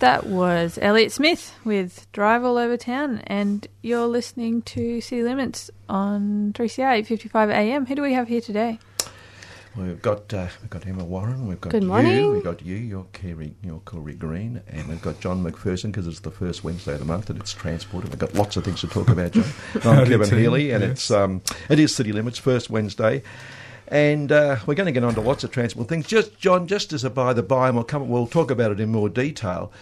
That was Elliott Smith with Drive All Over Town, and you're listening to City Limits on 3CR 855 AM. Who do we have here today? We've got uh, we've got Emma Warren. We've got Good morning. you. We've got you. You're Kerry. You're Corey Green, and we've got John McPherson because it's the first Wednesday of the month and it's transport. And we've got lots of things to talk about, John. I'm Kevin Healy, and yes. it's um, it is City Limits first Wednesday. And uh, we're going to get on to lots of transport things. Just John, just as a by the by, and we'll come. We'll talk about it in more detail.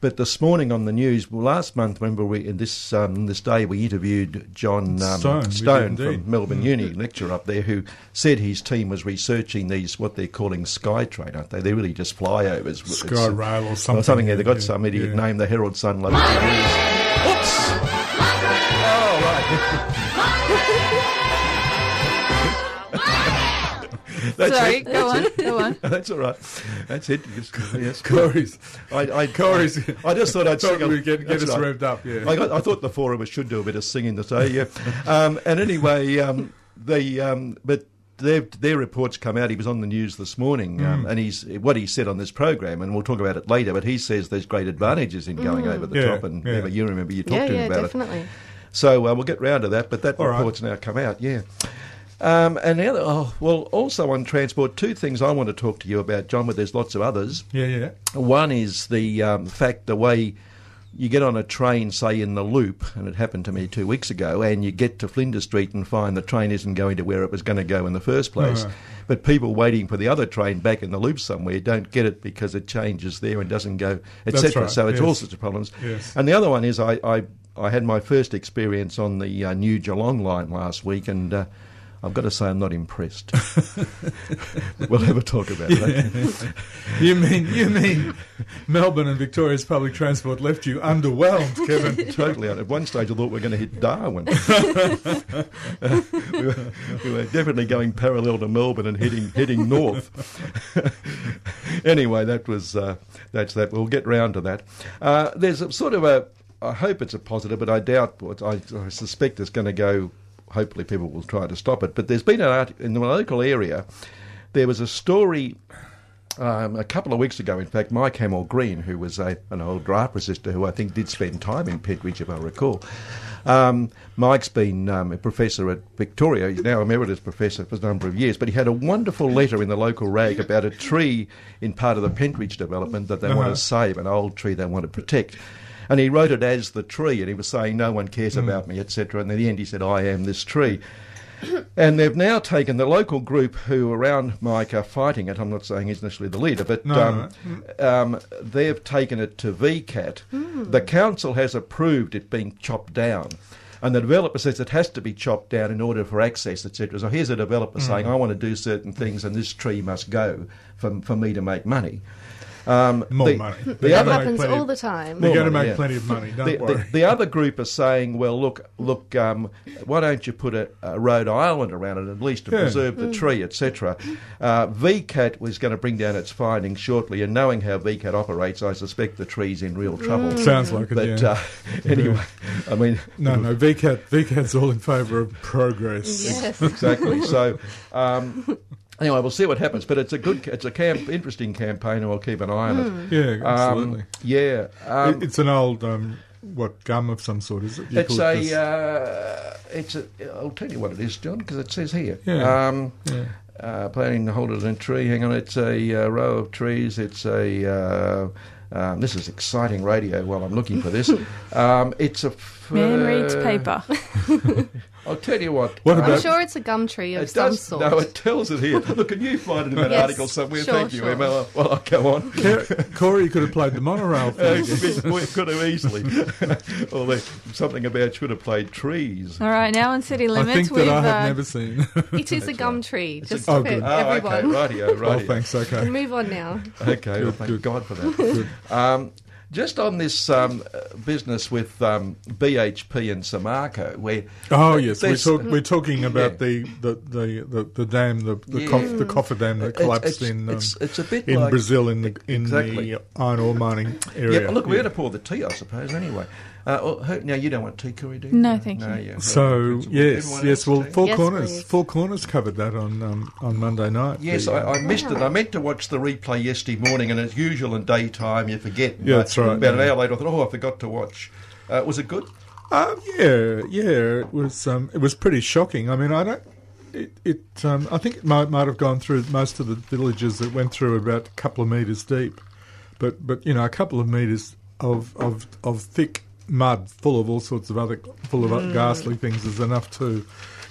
But this morning on the news, well, last month, remember, we in this um, this day we interviewed John um, Stone, Stone from Melbourne mm. Uni, lecturer up there, who said his team was researching these what they're calling Skytrain, aren't they? They're really just flyovers. Sky Rail or something. Or something. Yeah, they've got yeah, some idiot yeah. name. The Herald Sun loves Oops. That's Sorry, it. go on, go on. That's all right. That's it. Yes, Corey's. I, I, Corey's. I, I just thought I'd thought sing. We get, get us right. revved up. Yeah. I, got, I, thought the four of us should do a bit of singing today. Yeah. Um, and anyway, um, the um, but their, their reports come out. He was on the news this morning, um, mm. and he's what he said on this program, and we'll talk about it later. But he says there's great advantages in going mm. over the yeah, top, and yeah. you remember you talked yeah, to him yeah, about definitely. it. So uh, we'll get round to that, but that All report's right. now come out. Yeah. Um, and the other, oh, well, also on transport, two things I want to talk to you about, John, but there's lots of others. Yeah, yeah. One is the um, fact the way you get on a train, say in the loop, and it happened to me two weeks ago, and you get to Flinders Street and find the train isn't going to where it was going to go in the first place. But people waiting for the other train back in the loop somewhere don't get it because it changes there and doesn't go, etc. Right. So it's yes. all sorts of problems. Yes. And the other one is I, I, I had my first experience on the uh, new Geelong line last week, and uh, I've got to say I'm not impressed. we'll have a talk about yeah. that. you mean you mean Melbourne and Victoria's public transport left you underwhelmed, Kevin? totally. At one stage, I thought we were going to hit Darwin. we, were, we, were, definitely going parallel to Melbourne and heading heading north. anyway, that was uh, that's that. We'll get round to that. Uh, there's a sort of a. I hope it's a positive, but I doubt. I, I suspect it's going to go hopefully people will try to stop it. But there's been an art in the local area. There was a story um, a couple of weeks ago, in fact, Mike Hamel-Green, who was a, an old draft resistor who I think did spend time in Pentridge, if I recall. Um, Mike's been um, a professor at Victoria. He's now emeritus professor for a number of years, but he had a wonderful letter in the local rag about a tree in part of the Pentridge development that they uh-huh. want to save, an old tree they want to protect. And he wrote it as the tree, and he was saying, No one cares mm. about me, etc. And in the end, he said, I am this tree. and they've now taken the local group who around Mike are fighting it. I'm not saying he's necessarily the leader, but no, um, no. Um, they've taken it to VCAT. Mm. The council has approved it being chopped down. And the developer says it has to be chopped down in order for access, etc. So here's a developer mm. saying, I want to do certain things and this tree must go for, for me to make money. Um, More the, money. The that happens all of, the time. They're going to make yeah. plenty of money. Don't the, worry. The, the, other group are saying, "Well, look, look. Um, why don't you put a, a, Rhode Island around it at least to yeah. preserve the mm. tree, etc." Uh, VCAT was going to bring down its findings shortly, and knowing how VCAT operates, I suspect the tree's in real trouble. Mm. Sounds like it. But yeah. uh, anyway, I mean, no, no. VCAT, VCAT's all in favour of progress. Yes. exactly. So. Um, Anyway, we'll see what happens, but it's a good, it's a camp, interesting campaign, and we'll keep an eye on it. Yeah, absolutely. Um, yeah, um, it's an old um, what gum of some sort, is it? You it's a, uh, it's a. I'll tell you what it is, John, because it says here. Yeah. Um, yeah. Uh, planning to hold it in a tree. Hang on, it's a uh, row of trees. It's a uh, Um, this is exciting radio while I'm looking for this. Um, it's a. f- Man reads paper. I'll tell you what. What uh, about- I'm sure it's a gum tree of it some does, sort. No, it tells it here. Look, can you find it in that Yes, article somewhere? sure, Thank you, sure. Emma. Well, I'll go on. Corey could have played the monorail Uh, we could have easily. or something about should have played trees. All right, now in City I Limits, think that we've I have uh, never seen. It is a gum tree, It's a- just Oh, for good. Oh, everyone. okay, rightio, oh, rightio. thanks. And Okay. move on now. Okay, well, Good, thank good. God for that. um, just on this um, business with um, BHP and Samarco, where Oh yes, we're, talk, we're talking about Yeah. the, the, the, the, the dam, the the, Yeah. coff, the coffer dam that collapsed it's, in um, it's, it's a bit in like Brazil in the in Exactly. the iron ore mining area. Yeah, look, we're going to pour the tea, I suppose. Anyway, uh, well, who- now you don't want tea, Corey, do you? No, thank you. yeah. So yes, yes. Well. Four Yes, Corners, please. Four Corners covered that on um, on Monday night. Yes, The, I, I missed it. I meant to watch the replay yesterday morning, and as usual in daytime, you forget. Yeah, that's right, About an hour later, I thought, oh, I forgot to watch. Uh, was it good? Uh, yeah, yeah, it was. Um, it was pretty shocking. I mean, I don't. It. it um, I think it might might have gone through most of the villages. that went through about a couple of meters deep, but but you know, a couple of meters of of of thick mud, full of all sorts of other, full of Mm. ghastly things, is enough to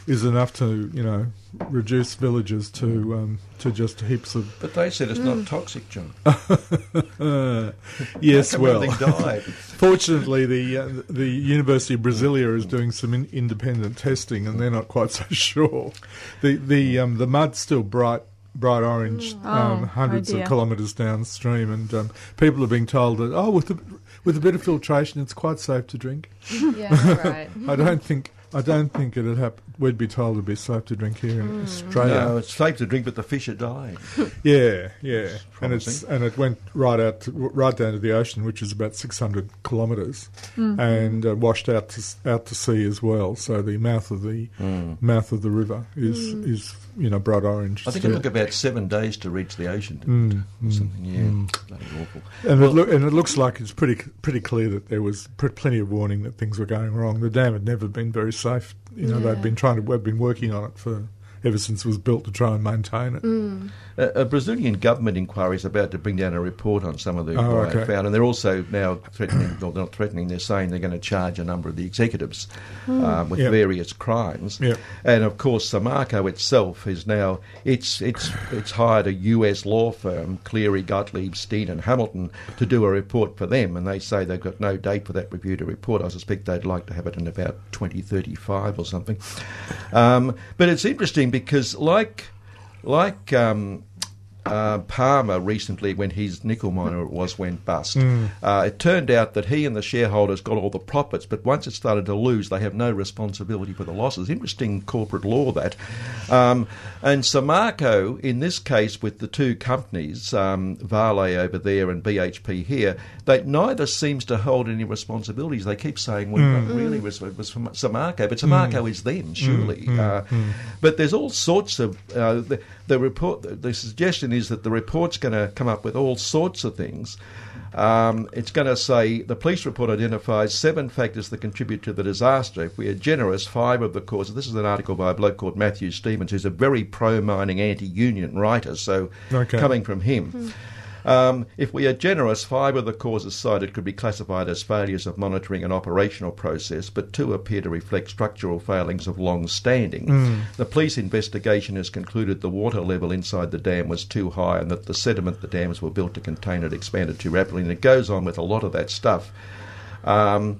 is enough to you know reduce villages to um, to just heaps of. But they said it's not toxic, John. Uh, yes, How come well, everything died. Fortunately, the uh, the University of Brasilia is doing some in- independent testing, and they're not quite so sure. The the um, the mud's still bright bright orange, um, Oh, hundreds oh of kilometres downstream, and um, people are being told that oh, with a, with a bit of filtration, it's quite safe to drink. Yeah, right. I don't think I don't think it'd happen. We'd be told it'd be safe to drink here in mm. Australia. no, it's safe to drink, but the fish are dying. Yeah, yeah, and it's and it went right out to, right down to the ocean, which is about six hundred kilometres, mm. and uh, washed out to out to sea as well. So the mouth of the mm. mouth of the river is is you know bright orange. I think it took about seven days to reach the ocean. Mm, or mm, something, yeah. mm. Bloody awful. And it, look, and it looks like it's pretty pretty clear that there was pr- plenty of warning that things were going wrong. The dam had never been very safe. You know, Yeah. they've been trying to, we've been working on it for ever since it was built to try and maintain it. Mm. Uh, a Brazilian government inquiry is about to bring down a report on some of the Oh, okay. found, and they're also now threatening, well, they're not threatening, they're saying they're going to charge a number of the executives um, with Yep. various crimes. Yep. And of course, Samarco itself is now it's it's it's hired a US law firm, Cleary, Gottlieb, Steen, and Hamilton, to do a report for them, and they say they've got no date for that review to report. I suspect they'd like to have it in about 2035 or something. Um, but it's interesting because, like like um, uh, Palmer recently, when his nickel miner it was went bust, uh, it turned out that he and the shareholders got all the profits, but once it started to lose, they have no responsibility for the losses. Interesting corporate law that. Um, and Samarco, in this case, with the two companies, um, Vale over there and BHP here, they neither seems to hold any responsibilities. They keep saying, "Well, not really, was, was Samarco," but Samarco is them, surely. uh, But there's all sorts of uh, the, the report. The suggestion is that the report's going to come up with all sorts of things. Um, it's going to say the police report identifies seven factors that contribute to the disaster. If we are generous, five of the causes. This is an article by a bloke called Matthew Stevens, who's a very pro-mining, anti-union writer. So, Okay. coming from him. Um, if we are generous, five of the causes cited could be classified as failures of monitoring and operational process, but two appear to reflect structural failings of long standing. The police investigation has concluded the water level inside the dam was too high and that the sediment the dams were built to contain had expanded too rapidly. And it goes on with a lot of that stuff. Um,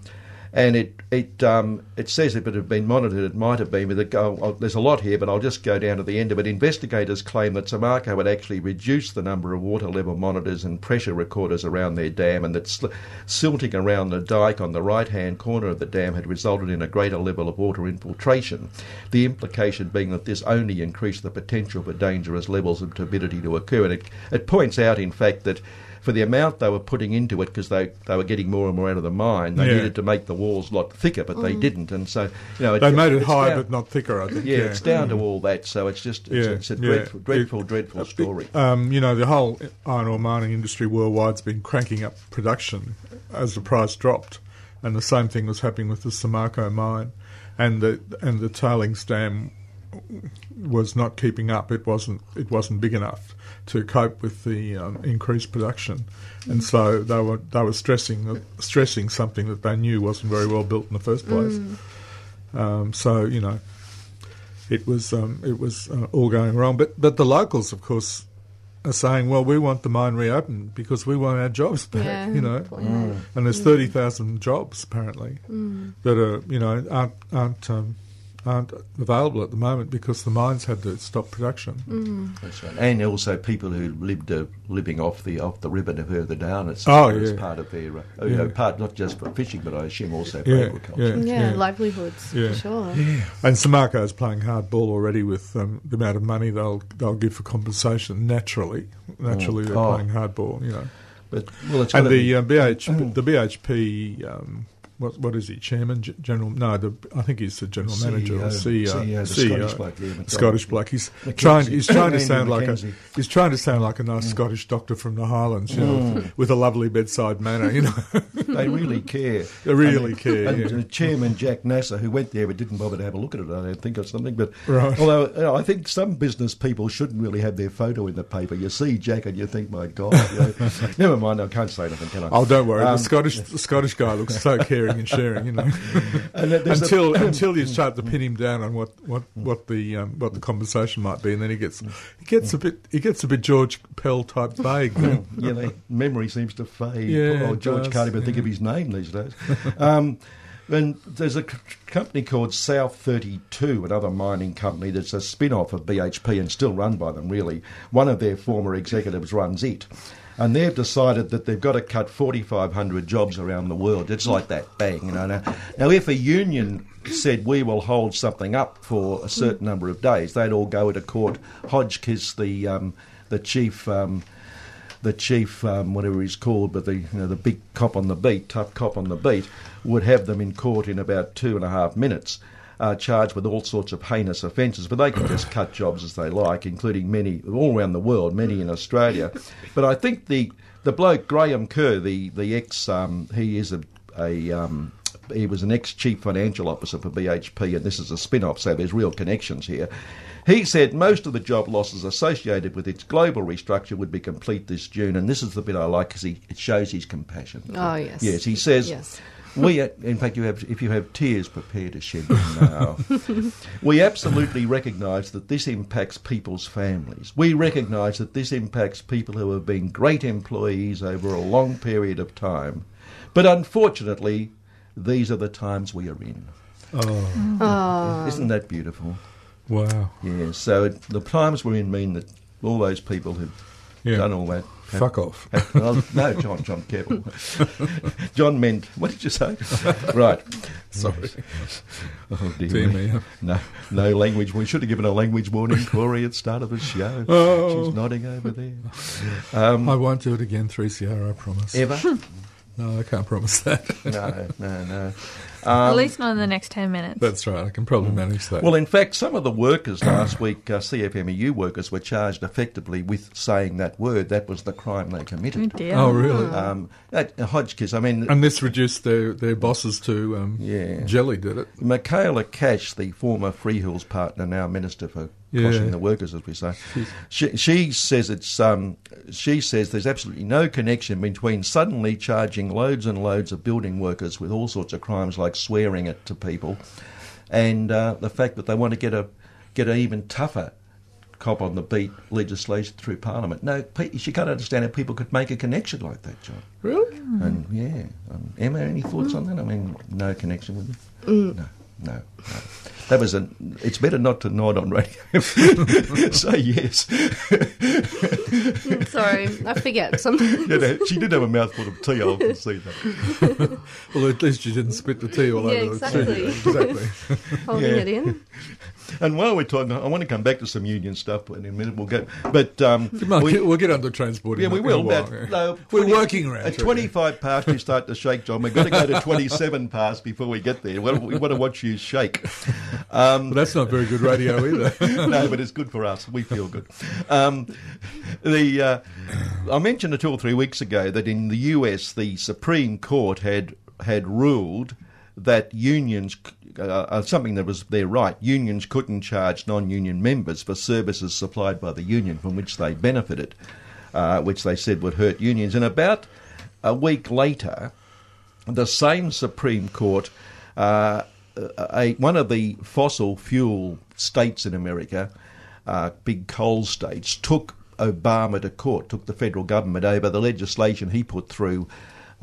and it it um, it says if it had been monitored, it might have been. But oh, there's a lot here, but I'll just go down to the end of it. Investigators claim that Samarco had actually reduced the number of water level monitors and pressure recorders around their dam, and that sl- silting around the dike on the right hand corner of the dam had resulted in a greater level of water infiltration. The implication being that this only increased the potential for dangerous levels of turbidity to occur. And it, it points out, in fact, that for the amount they were putting into it, because they, they were getting more and more out of the mine, they Yeah. needed to make the walls a lot thicker, but they mm. didn't. And so, you know, They made it it's higher down- but not thicker, I think. yeah, it's down to mm. all that. So it's just it's, Yeah, it's a yeah. dreadful, dreadful, It- dreadful uh, story. Um, you know, the whole iron ore mining industry worldwide's been cranking up production as the price dropped, and the same thing was happening with the Samarco mine, and the and the tailings dam was not keeping up. It wasn't it wasn't big enough to cope with the um, increased production, and so they were they were stressing stressing something that they knew wasn't very well built in the first place. Um, so you know, it was um, it was uh, all going wrong. But but the locals, of course, are saying, well, we want the mine reopened because we want our jobs back. Yeah, You know, point out. and there's thirty thousand jobs apparently that are you know aren't aren't um, aren't available at the moment because the mines had to stop production. That's right. And also people who lived uh, living off the off the river further down. It's Oh, as yeah. part of their uh, you know, part not just for fishing, but I assume also for Yeah, agriculture. yeah. Yeah, livelihoods Yeah. for sure. Yeah. And Samarco's playing hardball already with um, the amount of money they'll they'll give for compensation. Naturally, naturally they're Oh. playing hardball. You know, But well, it's and the be- uh, BH the BHP. Um, what, what is he? Chairman, G- general? No, the, I think he's the general manager or CEO, CEO. CEO, Scottish bloke, yeah, Scottish bloke. He's Mackenzie. trying. He's trying to sound like a. He's trying to sound like a nice Scottish doctor from the Highlands, you know, with a lovely bedside manner. You know, they really care. They really and, care, And yeah. Chairman Jac Nasser, who went there but didn't bother to have a look at it, I don't think, or something. But Right. although you know, I think some business people shouldn't really have their photo in the paper. You see Jac and you think, my God. You know, never mind, I can't say anything, can I? oh, don't worry. Um, the Scottish the Scottish guy looks so caring and sharing. You know. and then a- until until you start to pin him down on what what what the um, what the conversation might be, and then he gets he gets a bit he gets a bit George Pell type vague. you know, memory seems to fade. Yeah, it George does, can't even think of his name these days. um, and there's a company called South 32, another mining company that's a spin off of BHP and still run by them, really. One of their former executives runs it. And they've decided that they've got to cut 4,500 jobs around the world. It's like that, bang. You know. Now, now, if a union said we will hold something up for a certain number of days, they'd all go to court. Hadgkiss, the um, the chief um, the chief, um, whatever he's called, but the you know the big cop on the beat, tough cop on the beat, would have them in court in about two and a half minutes, uh, charged with all sorts of heinous offences. But they can just cut jobs as they like, including many all around the world, many in Australia. But I think the the bloke Graham Kerr, the the ex, um, he is a a um, he was an ex chief financial officer for BHP, and this is a spin off, so there's real connections here. He said most of the job losses associated with its global restructure would be complete this June, and this is the bit I like because it shows his compassion. Oh, yes. Yes, he says. Yes. We, in fact, you have, if you have tears, prepare to shed them now. we absolutely recognise that this impacts people's families. We recognise that this impacts people who have been great employees over a long period of time. But unfortunately, these are the times we are in. Oh, Oh, Isn't that beautiful? wow! Yeah, so it, the times we're in mean that all those people who've Yeah, done all that. Have- fuck off. well, no, John, John, careful. John meant, what did you say? right. Sorry, Oh, dear dear me. me. No, no language. We should have given a language warning, Corey, at the start of the show. Oh. She's nodding over there. Um, I won't do it again. Three CR, I promise. ever? No, I can't promise that. No, no, no. At Um, least not in the next 10 minutes. That's right. I can probably manage that. Well, in fact, some of the workers last week, uh, CFMEU workers, were charged effectively with saying that word. That was the crime they oh, committed. dear. oh, really? Um, that, Hadgkiss, I mean, And this reduced their, their bosses to um, Yeah. jelly, did it? Michaela Cash, the former Freehills partner, now Minister for Yeah. The Workers, as we say, she, she says it's um, she says there's absolutely no connection between suddenly charging loads and loads of building workers with all sorts of crimes like swearing it to people, and uh, the fact that they want to get a get an even tougher cop on the beat legislation through Parliament. No, she can't understand how people could make a connection like that, John. Really? And yeah, um, Emma, any thoughts on that? I mean, no connection with it. Mm. No, no, no. That was a. It's better not to nod on radio. Say yes. sorry, I forget sometimes. You know, she did have a mouthful of tea. I can see that. Well, at least you didn't spit the tea all Yeah, over exactly. the studio. Exactly. Holding Yeah. it in. And while we're talking, I want to come back to some union stuff, but in a minute we'll go. But um, on, we- get- we'll get on to transport. Yeah, we will. But yeah. no, We're working around. At 25 past, you start to shake, John. We've got to go to 27 past before we get there. We we want to watch you shake. Um, Well, that's not very good radio either. no, but it's good for us. We feel good. Um, the uh, I mentioned it two or three weeks ago that in the US, the Supreme Court had had ruled that unions, uh, uh, something that was their right, unions couldn't charge non-union members for services supplied by the union from which they benefited, uh, which they said would hurt unions. And about a week later, the same Supreme Court, uh, a, one of the fossil fuel states in America, uh, big coal states, took Obama to court, took the federal government over the legislation he put through.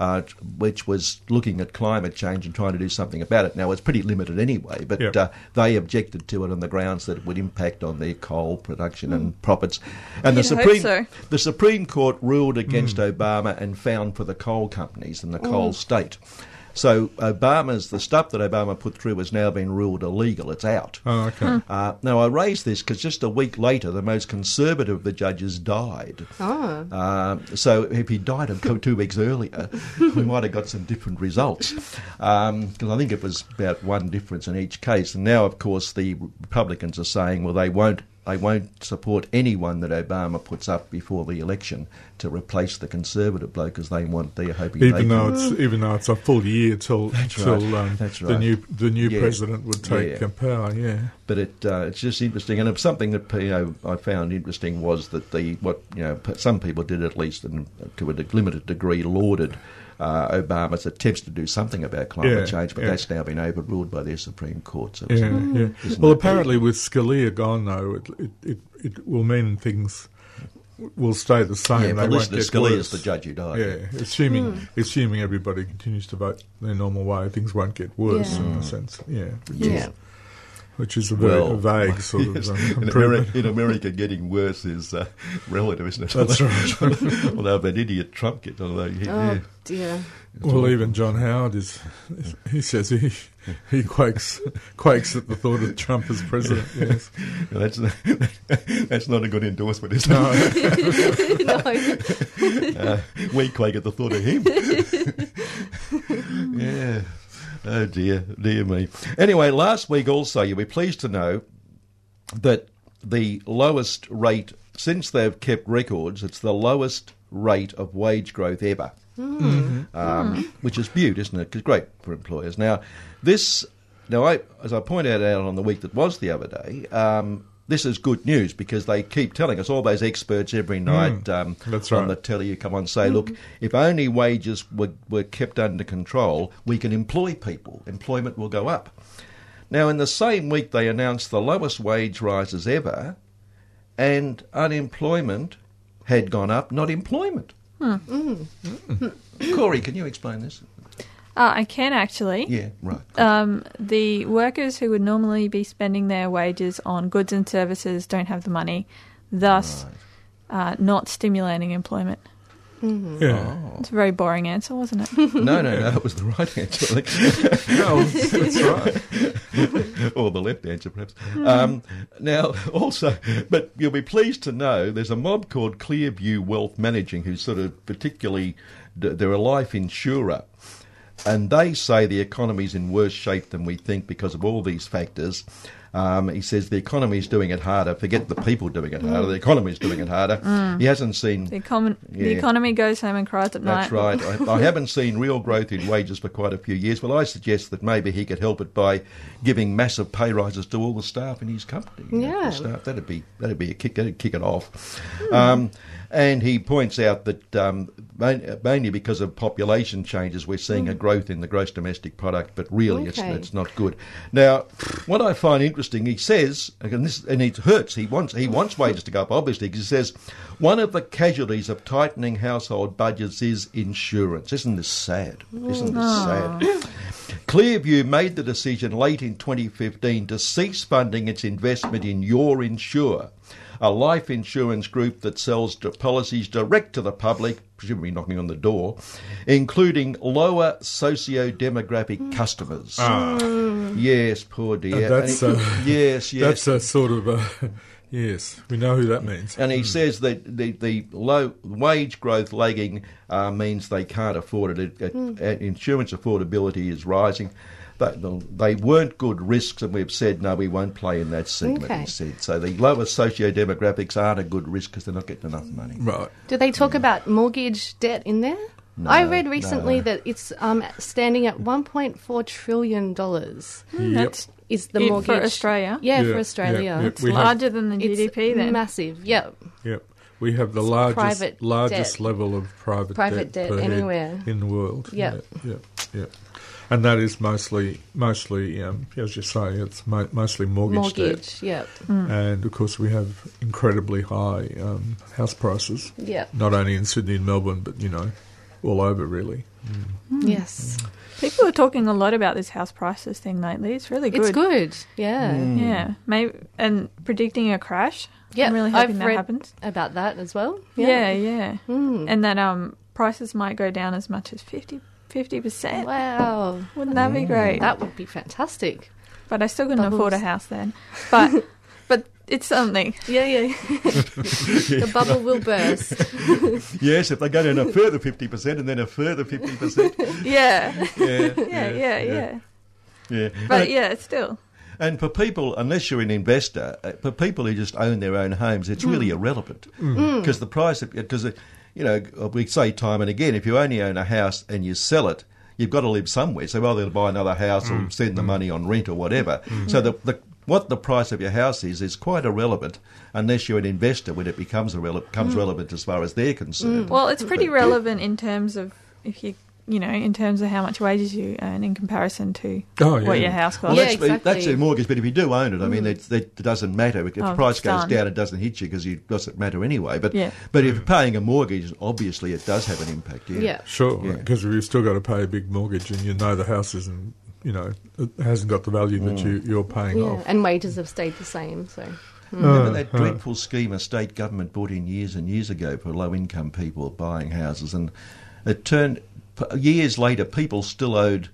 Uh, which was looking at climate change and trying to do something about it. Now, it's pretty limited anyway, but Yep. uh, they objected to it on the grounds that it would impact on their coal production and profits. And the You'd hope Supreme so. the Supreme Court ruled against Obama and found for the coal companies and the coal state. So Obama's the stuff that Obama put through has now been ruled illegal. It's out. Oh, okay. Uh, now I raise this because just a week later, the most conservative of the judges died. Oh. Um, so if he died a cou- two weeks earlier, we might have got some different results. Because I think it was about one difference in each case. And now, of course, the Republicans are saying, well, they won't. They won't support anyone that Obama puts up before the election to replace the conservative bloke because they want they're hoping they Even though can- it's even though it's a full year till till right. um, That's the new the new Yeah. president would take Yeah. uh, power. Yeah. but it uh, it's just interesting. And something that you know, I found interesting was that the what you know some people did at least, and to a limited degree, lauded uh, Obama's attempts to do something about climate Yeah, change, but yeah. that's now been overruled by their Supreme Court. So it's Yeah, not- yeah. isn't Well, that- apparently with Scalia gone though, it it, it, it will mean things will stay the same. yeah, they but won't listen to get Scalia's worse. the judge who died. Yeah, assuming assuming everybody continues to vote their normal way, things won't get worse Yeah. in a sense. Yeah, which Yeah. Is which is a very Well, vague sort of yes. um, in, improvement. America, in America, getting worse is uh, relative, isn't it? That's right. although if an idiot Trump gets, although he, Oh yeah. dear. Well, even John Howard is. He says he he quakes quakes at the thought of Trump as president. Yes. that's that's not a good endorsement, is it? No. no. uh, we quake at the thought of him. yeah. Oh dear, dear me. Anyway, last week also, you'll be pleased to know that the lowest rate, since they've kept records, it's the lowest rate of wage growth ever. Um, which is beaut, isn't it? 'Cause great for employers. Now, this, now I, as I pointed out on the week that was the other day, um, this is good news because they keep telling us all those experts every hmm. night um, that's on right. the telly. You come on and say, look, mm-hmm. if only wages were, were kept under control, we can employ people. Employment will go up. Now, in the same week, they announced the lowest wage rises ever, and unemployment had gone up, not employment. Mm-hmm. Mm. Corey, can you explain this? Uh, I can actually. Yeah, right. Um, the workers who would normally be spending their wages on goods and services don't have the money, thus uh, not stimulating employment. Yeah. It's a very boring answer, wasn't it? no, no, no, that was the right answer. No, that's right. or the left answer, perhaps. Um, now, also, but you'll be pleased to know there's a mob called Clearview Wealth Managing who's sort of particularly, they're a life insurer. And they say the economy's in worse shape than we think because of all these factors. Um, he says the economy is doing it harder. Forget the people doing it harder. The economy is doing it harder. He hasn't seen The, econ- the economy goes home and cries at that's night. That's right. I, I haven't seen real growth in wages for quite a few years. Well, I suggest that maybe he could help it by giving massive pay rises to all the staff in his company. you know, Yeah. staff. That'd be that'd be a kick. That'd kick it off. Um, and he points out that um, Uh, mainly because of population changes, we're seeing a mm. growth in the gross domestic product, but really it's, Okay. it's not good. Now, what I find interesting, he says, and, this, and it hurts. He wants he wants wages to go up, obviously, because he says one of the casualties of tightening household budgets is insurance. Isn't this sad? Isn't this sad? Ah. Clearview made the decision late in 2015 to cease funding its investment in Your Insure, a life insurance group that sells policies direct to the public, presumably knocking on the door, including lower socio-demographic customers. Yes, poor dear. Uh, that's, And he- uh, yes, yes. That's a sort of a. Yes, we know who that means. And he says that the, the low wage growth lagging uh, means they can't afford it. it, it uh, insurance affordability is rising. They, they weren't good risks, and we've said no, we won't play in that segment. Okay. He said so. The lower socio demographics aren't a good risk because they're not getting enough money. Right. Do they talk about mortgage debt in there? I read recently no. that it's um, standing at 1.4 trillion dollars. Hmm, Yep. That's the it mortgage for Australia. Yeah, Yeah, for Australia. yeah, yeah. It's We have- larger than the It's GDP then. massive. Yep. Yep. We have the largest largest debt. level of private, Private debt per head anywhere. in the world. Yep. Yeah, yeah, yeah. And that is mostly mostly um, as you say, it's mo- mostly mortgage, debt. Mortgage. Yep. And of course, we have incredibly high um, house prices, Yep. not only in Sydney and Melbourne, but you know, all over really. Yes. People are talking a lot about this house prices thing lately. It's really good. It's good. Yeah. Yeah, maybe and predicting a crash. Yeah, I'm really hoping I've that read happens. about that as well. Yeah, yeah, Mm. and that um prices might go down as much as 50 percent. Wow. Wouldn't that be great? That would be fantastic. but I still couldn't Bubbles. afford a house then. But but it's something. Yeah, yeah. the bubble will burst. Yes, if they go down a further 50% and then a further 50%. Yeah, Yeah, yeah, yeah, yeah. yeah. But And- yeah, still. And for people, unless you're an investor, uh, for people who just own their own homes, it's really hmm. irrelevant hmm. mm. because the price because uh, you know we say time and again, if you only own a house and you sell it. You've got to live somewhere, so either buy another house or mm. spend the mm. money on rent or whatever. Mm-hmm. So the, the what the price of your house is is quite irrelevant unless you're an investor when it becomes irrele- becomes mm. relevant as far as they're concerned. Well, it's pretty But- relevant in terms of if you you know in terms of how much wages you earn in comparison to Oh, yeah. what your house Well, costs. Yeah, that's, exactly. that's a mortgage, but if you do own it, I mean, mm. it, it doesn't matter. If the Oh, price goes done. down, it doesn't hit you because it doesn't matter anyway. But Yeah. but if you're paying a mortgage, obviously it does have an impact. Yeah. Yeah. Sure, Yeah. because you've still got to pay a big mortgage, and you know the house isn't, you know, it hasn't got the value that mm. you, you're paying Yeah. off. And wages have stayed the same. So. Mm. Remember Uh, that dreadful scheme a state government brought in years and years ago for low income people buying houses, and it turned p- years later people still owed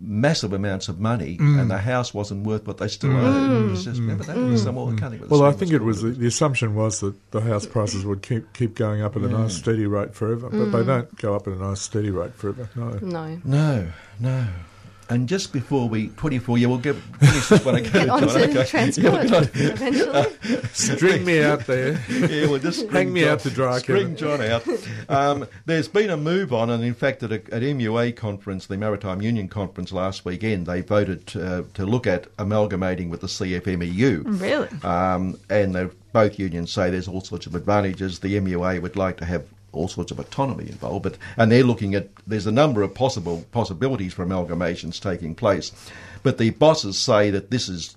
massive amounts of money, Mm. and the house wasn't worth what they still mm. owed. It was mm. just, remember that? It was mm. some, I can't think what the Well, I think it was the, the assumption was that the house prices would keep keep going up at a nice steady rate forever, but they don't go up at a nice steady rate forever. No. No. No, no. And just before we, 24, yeah, we'll get, finish this one again. Get on John, to okay. transport eventually. String me out there. Yeah, we'll just Hang me John- out to dry, String John out. Um, there's been a move on, and in fact, at, a, at MUA conference, the Maritime Union conference last weekend, they voted uh, to look at amalgamating with the CFMEU. Really? Um, and they- both unions say there's all sorts of advantages. The MUA would like to have all sorts of autonomy involved, but and they're looking at there's a number of possible possibilities for amalgamations taking place, but the bosses say that this is.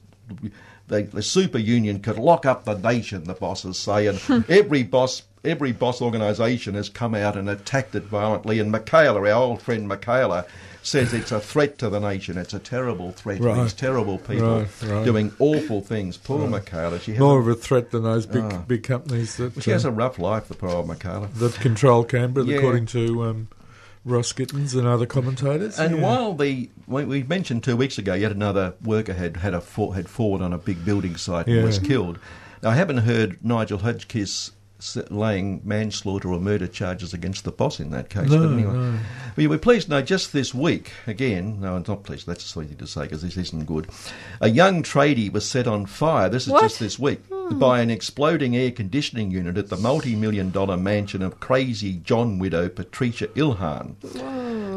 The, the super union could lock up the nation, the bosses say, and every boss, every boss organisation has come out and attacked it violently. And Michaela, our old friend Michaela, says it's a threat to the nation. It's a terrible threat. Right. These terrible people Right, right. doing awful things. Poor Michaela. She has More of a threat than those big Ah. big companies that well, she has uh, a rough life, the poor old Michaela. that control Canberra, Yeah. according to um, Ross Gittins and other commentators. And Yeah. while the we, we mentioned two weeks ago, yet another worker had had a fall, had fallen on a big building site and was killed. Now, I haven't heard Nigel Hadgkiss laying manslaughter or murder charges against the boss in that case. No, but anyway, no. Well, were pleased to know just this week, again, no, I'm not pleased, that's a silly thing to say because this isn't good. A young tradie was set on fire, this is What? just this week, hmm. by an exploding air conditioning unit at the multi million dollar mansion of crazy John widow Patricia Ilhan.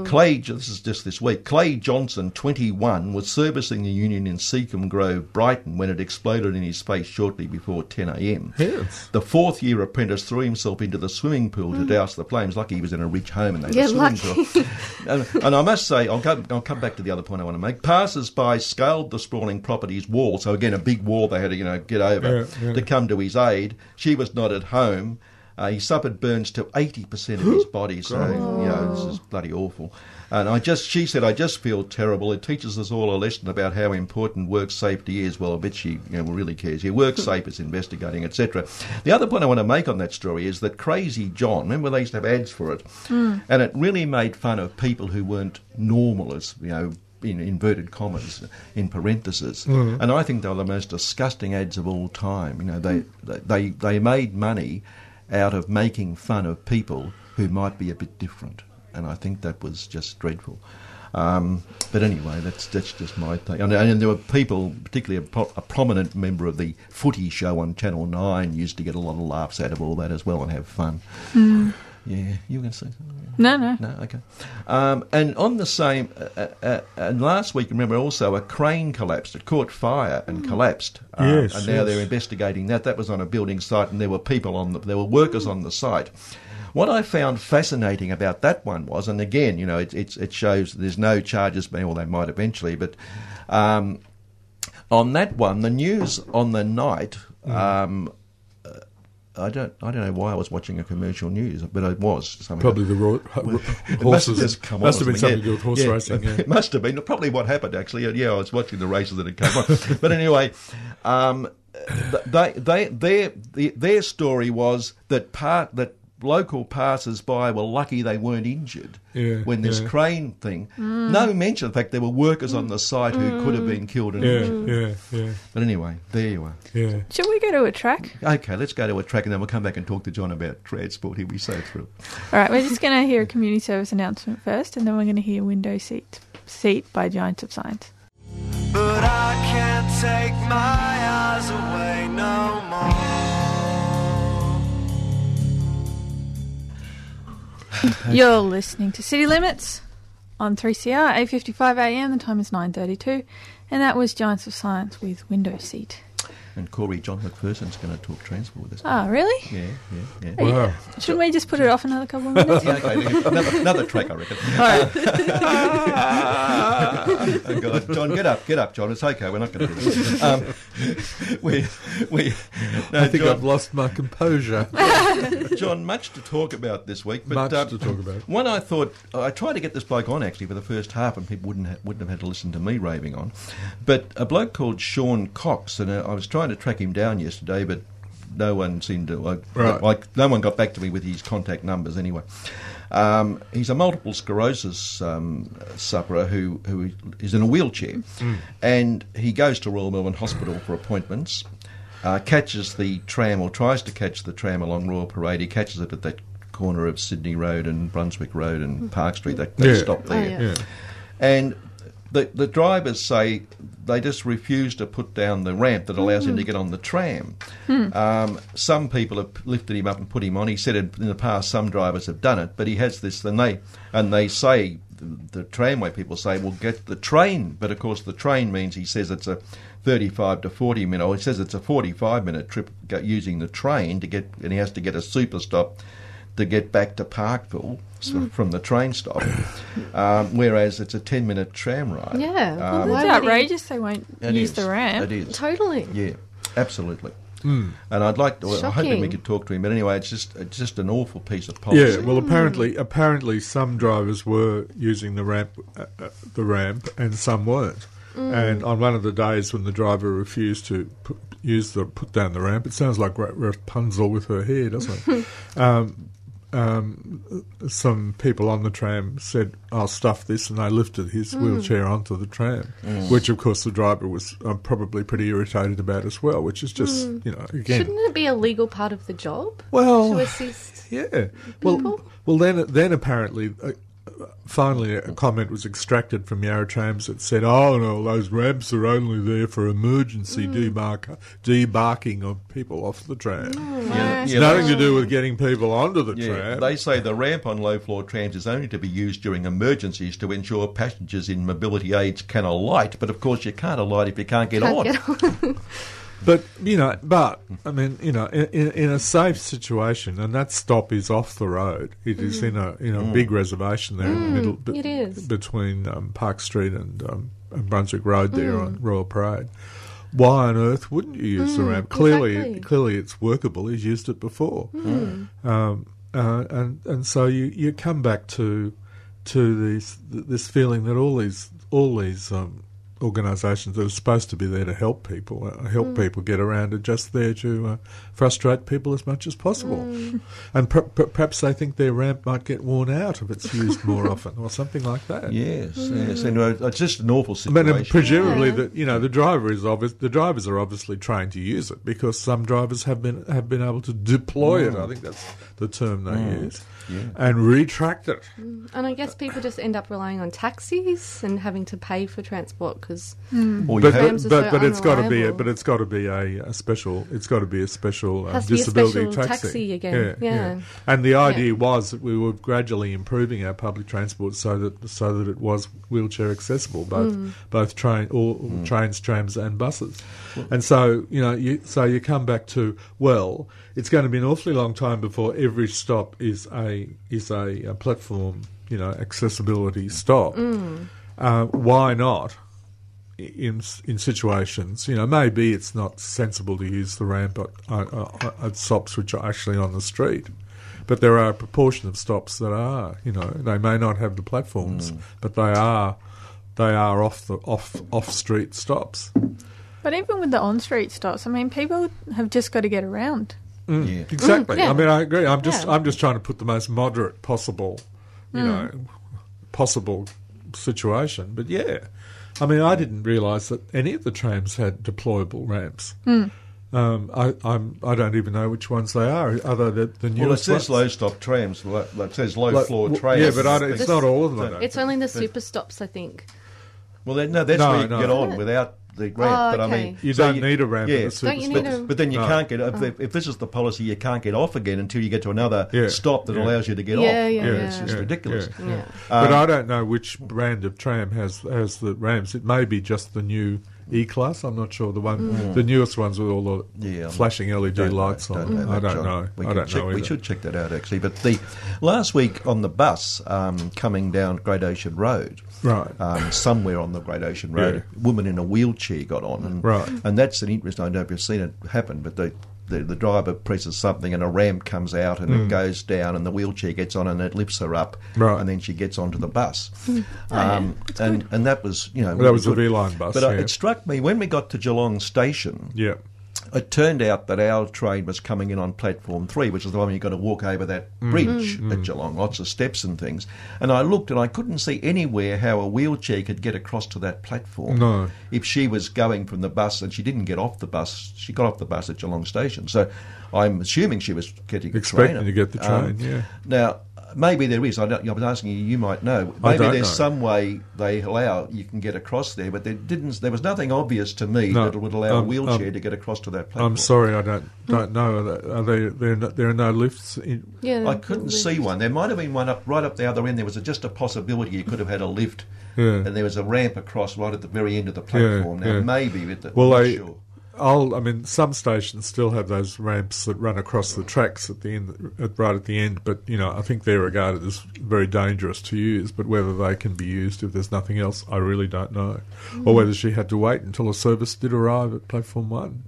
Clay, this is just this week, Clay Johnson, 21, was servicing the union in Seacombe Grove, Brighton, when it exploded in his face shortly before 10am. Yes. The fourth year apprentice threw himself into the swimming pool to mm. douse the flames. Lucky he was in a rich home and they Yeah, had a swimming lucky. pool. and, and I must say, I'll come, I'll come back to the other point I want to make. Passers by scaled the sprawling property's wall. So again, a big wall they had to you know get over Yeah, yeah. to come to his aid. She was not at home. Uh, he suffered burns to 80% of his body, so, you know, this is oh. bloody awful. And I just, she said, I just feel terrible. It teaches us all a lesson about how important work safety is. Well, I bet she you know, really cares. Yeah, work safe is investigating, etc. The other point I want to make on that story is that Crazy John, remember they used to have ads for it, hmm. and it really made fun of people who weren't normal, as, you know, in inverted commas, in parentheses. Hmm. And I think they were the most disgusting ads of all time. You know, they, hmm. they, they made money out of making fun of people who might be a bit different. And I think that was just dreadful. Um, but anyway, that's that's just my thing. And, and there were people, particularly a, pro- a prominent member of the footy show on Channel 9, used to get a lot of laughs out of all that as well and have fun. Yeah, you were going to say something. No, no. No, okay. Um, and on the same, uh, uh, and last week, remember also a crane collapsed. It caught fire and collapsed. Um, Yes, and now yes. they're investigating that. That was on a building site, and there were people on the, there were workers on the site. What I found fascinating about that one was, and again, you know, it, it's it shows there's no charges being, well, they might eventually, but um, on that one, the news on the night. Um, uh, I don't. I don't know why I was watching a commercial news, but I was somehow. Probably the ro- It must have horses. come must on have been something to do with horse Yeah, racing. Yeah. It must have been. Probably what happened, actually. Yeah, I was watching the races that had come on. but anyway, um, they, they, their, their story was that part that local passers-by were lucky they weren't injured Yeah, when this yeah. crane thing. Mm. No mention of the fact there were workers on the site who could have mm. been killed and injured. Yeah, yeah, yeah, But anyway, there you are. yeah. Shall we go to a track? Okay, let's go to a track and then we'll come back and talk to John about transport. He'll be so thrilled. All right, we're just going to hear a community service announcement first, and then we're going to hear Window Seat Seat by Giants of Science. But I can't take my eyes away no more. You're listening to City Limits on 3CR, 8.55 a.m. The time is 9.32. And that was Giants of Science with Window Seat. And Corey John McPherson's going to talk transport with us. Oh, really? Yeah, yeah, yeah. Wow. Shouldn't we just put it off another couple of minutes? Yeah, okay, another, another track, I reckon. All right. oh God, John, get up, get up, John. It's okay. We're not going to do this. Um, we, we. No, I think John, I've lost my composure. John, much to talk about this week. But Much uh, to talk about. One I thought I tried to get this bloke on actually for the first half, and people wouldn't ha- wouldn't have had to listen to me raving on. But a bloke called Sean Cox, and uh, I was trying to track him down yesterday, but no one seemed to like, Right. like no one got back to me with his contact numbers anyway. Um, he's a multiple sclerosis um, sufferer who, who is in a wheelchair, and he goes to Royal Melbourne Hospital for appointments. Uh, catches the tram or tries to catch the tram along Royal Parade. He catches it at that corner of Sydney Road and Brunswick Road and Park Street. They, they Yeah. stop Oh, there. yeah. Yeah. And the, the drivers say they just refuse to put down the ramp that allows him to get on the tram. Um, some people have lifted him up and put him on. He said in the past some drivers have done it, but he has this. And they and they say the, the tramway people say, "Well, get the train." But of course, the train means he says it's a thirty-five to forty minute. Or he says it's a forty-five minute trip using the train to get, and he has to get a super stop to get back to Parkville so from the train stop, um, whereas it's a 10 minute tram ride. Yeah. well, Um, why outrageous they won't use is, the ramp. It is. Totally. Yeah, absolutely. And I'd like to, I hope that we could talk to him, but anyway, it's just it's just an awful piece of policy. Yeah, well, apparently, apparently, some drivers were using the ramp, uh, uh, the ramp, and some weren't. And on one of the days when the driver refused to put, use the put down the ramp, it sounds like Ra- Rapunzel with her hair, doesn't it? um, um, some people on the tram said, "I'll stuff this," and they lifted his wheelchair onto the tram, which, of course, the driver was uh, probably pretty irritated about as well. Which is just, you know, again, Shouldn't it be a legal part of the job well, to assist? yeah. Well, well, then, then apparently, uh, finally, a comment was extracted from Yarra Trams that said, "Oh no, those ramps are only there for emergency hmm. debark- debarking of people off the tram. Hmm. Yeah, It's yeah, nothing to do with getting people onto the Yeah, tram." they say the ramp on low floor trams is only to be used during emergencies to ensure passengers in mobility aids can alight. But of course, you can't alight if you can't get Can't on. get on. But you know, but I mean, you know, in, in, in a safe situation, and that stop is off the road. It is in a in a big reservation there in the middle be- it is. between um, Park Street and, um, and Brunswick Road there on Royal Parade. Why on earth wouldn't you use the ramp? Clearly, exactly. clearly, it's workable. He's used it before, um, uh, and and so you, you come back to to this this feeling that all these all these um, organisations that are supposed to be there to help people, uh, help people get around, are just there to uh, frustrate people as much as possible. And per- per- perhaps they think their ramp might get worn out if it's used more often, or something like that. Yes, yes. And uh, it's just an awful I mean, situation. presumably, Yeah. that you know the driver is obvious. The drivers are obviously trained to use it because some drivers have been have been able to deploy it. I think that's the term they use, Yeah. and retract it. Mm. And I guess people just end up relying on taxis and having to pay for transport because because mm. Or you But, but, are but, so but it's got to be a, but it's got to be a, a special it's got to be a special uh, Has to be a disability special taxi. taxi again, yeah. And the idea was that we were gradually improving our public transport so that so that it was wheelchair accessible, both Mm. both train or mm. trains, trams, and buses. And so you know, you, so you come back to well, it's going to be an awfully long time before every stop is a is a, a platform, you know, accessibility stop. Mm. Uh, why not? in in situations, you know, maybe it's not sensible to use the ramp at, at, at stops which are actually on the street, but there are a proportion of stops that are. You know, they may not have the platforms, but they are they are off the off off street stops. But even with the on-street stops, I mean, people have just got to get around. Mm. yeah. Mm. Exactly. yeah. I mean, I agree. I'm just Yeah. I'm just trying to put the most moderate possible, you mm. know, possible situation. But yeah, I mean, I didn't realise that any of the trams had deployable ramps. Hmm. Um, I I'm, I don't even know which ones they are. Other than the the Well, it newest says ones. low stop trams. like- like It says low Like, floor w- trams. Yeah, but I don't, it's This- not all of them. It's only the super stops, I think. Well, that, no, that's No, where you no. can get on without the ramp. Oh, but I mean, You so don't need a ramp Yeah, the Don't you but, need a- but then you No. can't get if, if this is the policy, you can't get off again until you get to another Yeah, stop that yeah. allows you to get Yeah, off. yeah, I mean, yeah. It's just Yeah, ridiculous. yeah. Yeah. But Um, I don't know which brand of tram has has the ramps. It may be just the new E class. I'm not sure. The one, the newest ones with all the Yeah, flashing LED Don't know, lights on. don't I don't John. know. We, I don't check, know. we should check that out actually. But the last week on the bus um, coming down Great Ocean Road, Right. um, somewhere on the Great Ocean Road, Yeah. a woman in a wheelchair got on, and Right. and that's an interesting. I don't know if you've seen it happen, but the. The, the driver presses something and a ramp comes out and it goes down and the wheelchair gets on and it lifts her up. Right. and then she gets onto the bus um, and and that was you know That really was the good. V-Line bus, but uh, yeah. it struck me when we got to Geelong Station Yeah. It turned out that our train was coming in on platform three, which is the one you've got to walk over that Mm. bridge at Geelong, lots of steps and things. And I looked and I couldn't see anywhere how a wheelchair could get across to that platform. No. If she was going from the bus and she didn't get off the bus, she got off the bus at Geelong Station. So I'm assuming she was getting a Expecting to get the train, yeah. Now, maybe there is. I, don't, I was asking you. You might know. I Maybe don't there's know. some way they allow you can get across there, but there didn't. There was nothing obvious to me No, that would allow a um, wheelchair um, to get across to that platform. I'm sorry, I don't don't know. Are there, are there, there, no, there are no lifts. In, Yeah, I couldn't see one. There might have been one up right up the other end. There was a, just a possibility you could have had a lift, Yeah. and there was a ramp across right at the very end of the platform. now yeah. maybe, with the, well, I'm not they. sure. I'll, I mean, some stations still have those ramps that run across the tracks at the end, at, right at the end. But you know, I think they're regarded as very dangerous to use. But whether they can be used if there's nothing else, I really don't know. Or whether she had to wait until a service did arrive at platform one,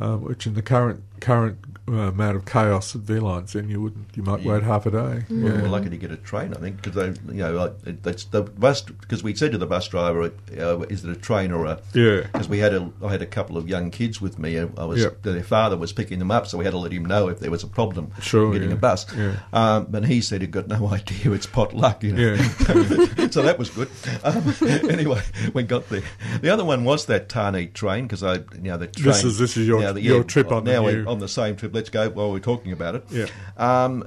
um, which in the current current uh, amount of chaos at V lines, then you wouldn't. You might Yeah. wait half a day. Well, Yeah. we're lucky to get a train, I think, because they, you know, like, that's the bus. Because we said to the bus driver, uh, "Is it a train or a?" Yeah. Because we had a, I had a couple of young kids with me. and I was their father was picking them up, so we had to let him know if there was a problem Sure, getting yeah. a bus. Yeah. Um, and he said he'd got no idea. It's pot luck, you know. Yeah. so that was good. Um, anyway, we got there. The other one was that Tarneet train because I, you know, the train. This is- this is your- the- your trip on the now new- on the same trip. Let's go while we're talking about it. Yeah. Um,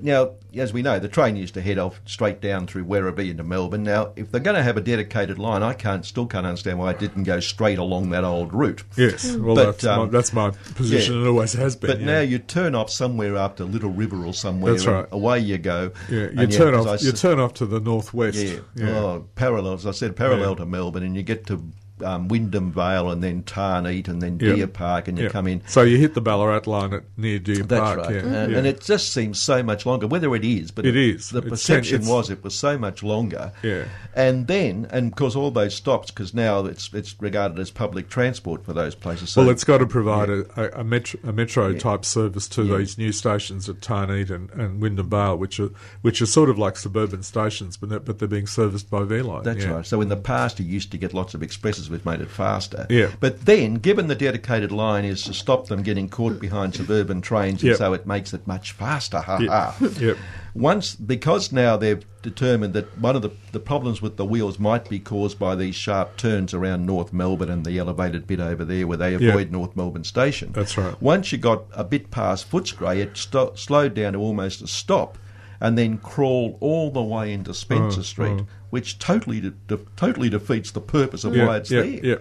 now, as we know, the train used to head off straight down through Werribee into Melbourne. Now, if they're going to have a dedicated line, I can't still can't understand why it didn't go straight along that old route. Yes. Well, But, that's, my, um, that's my position. yeah. It always has been. But yeah. now you turn off somewhere after Little River or somewhere. That's right. Away you go. Yeah, you turn as off. I You turn off to the northwest. Yeah. yeah. Oh, parallel, as I said, parallel Yeah. to Melbourne, and you get to um, Wyndham Vale and then Tarneet and then Yeah. Deer Park, and you Yeah. come in. So you hit the Ballarat line at near Deer That's Park. right, Yeah. and, yeah. and it just seems so much longer. Whether it is, but It is. The It's perception ten- was it was so much longer. Yeah. And then, and of course, all those stops because now it's it's regarded as public transport for those places. So well, it's got to provide a, a, a metro, a metro Yeah. type service to Yeah. these new stations at Tarneet and, and Wyndham Vale, which are which are sort of like suburban stations, but they're, but they're being serviced by V Line. That's yeah. right. So in the past, you used to get lots of expresses, which made it faster. Yeah. But then, given the dedicated line is to stop them getting caught behind suburban trains, and so it makes it much faster. Ha Yep. ha. Yep. Once, because now they've determined that one of the, the problems with the wheels might be caused by these sharp turns around North Melbourne and the elevated bit over there where they avoid North Melbourne Station. That's right. Once you got a bit past Footscray, it sto- slowed down to almost a stop. And then crawl all the way into Spencer Oh, Street, oh. which totally de- de- totally defeats the purpose of yeah, why it's yeah, there. yeah.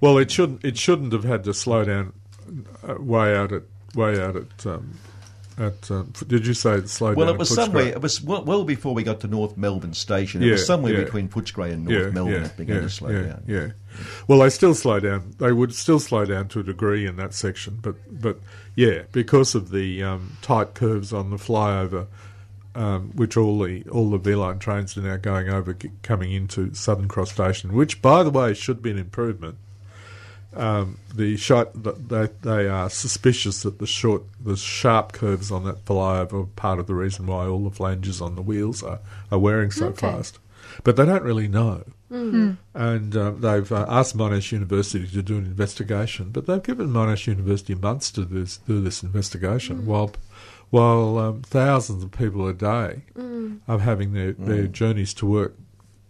Well, it shouldn't. It shouldn't have had to slow down uh, way out at way out at. Um, at um, did you say it slowed Well, down? it was somewhere. It was well, well before we got to North Melbourne Station. It Yeah, was somewhere yeah. between Footscray and North Melbourne. it began to slow down. Yeah. Well, they still slow down. They would still slow down to a degree in that section, but but yeah, because of the um, tight curves on the flyover, um, which all the all the V line trains are now going over, coming into Southern Cross Station, which by the way should be an improvement. Um, the shot they, they are suspicious that the short, the sharp curves on that flyover are part of the reason why all the flanges on the wheels are, are wearing so Okay. fast. But they don't really know. And um, they've uh, asked Monash University to do an investigation, but they've given Monash University months to do this, do this investigation, while while um, thousands of people a day are having their, their journeys to work